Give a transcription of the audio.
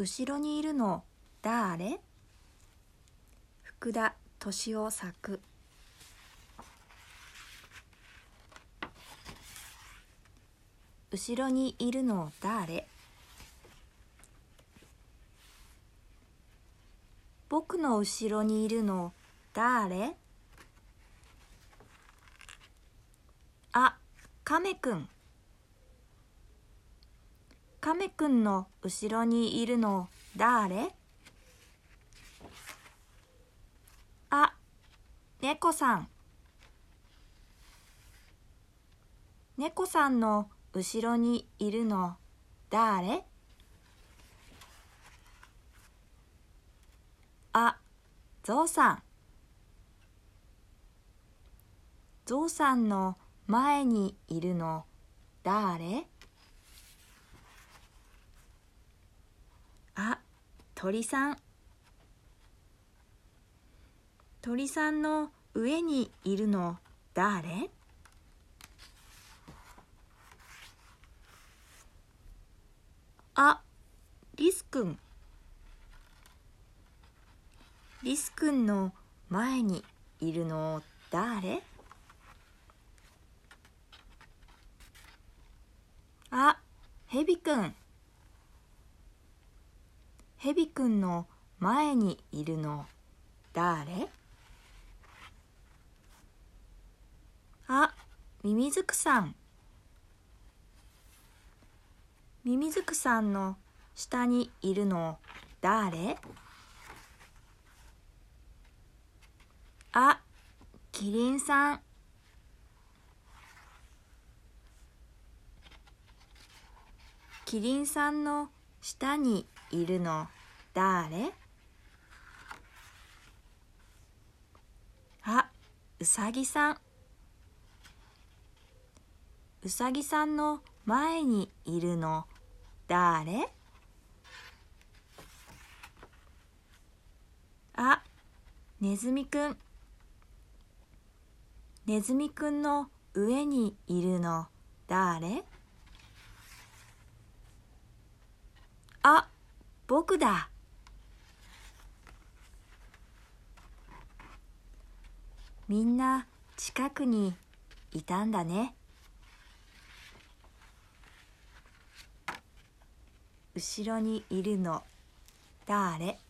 後ろにいるのだれ福田敏夫作。後ろにいるの誰？僕の後ろにいるの誰？あ、亀くん。亀くんの後ろにいるの誰？あ、猫さん。猫さんの後ろにいるの誰？あ、ゾウさん。ゾウさんの前にいるの誰あ、鳥さん。鳥さんの上にいるの誰？あ、リスくん。リスくんの前にいるの誰？あ、ヘビくん。ヘビくんの前にいるの誰？あ、ミミズクさん。ミミズクさんの下にいるの誰？あ、キリンさん。キリンさんの下にいるの。誰？あ、うさぎさん。うさぎさんの前にいるの。誰？あ、ねずみくん。ねずみくんの上にいるの。誰？あ、僕だ。みんな近くにいたんだね。後ろにいるの誰？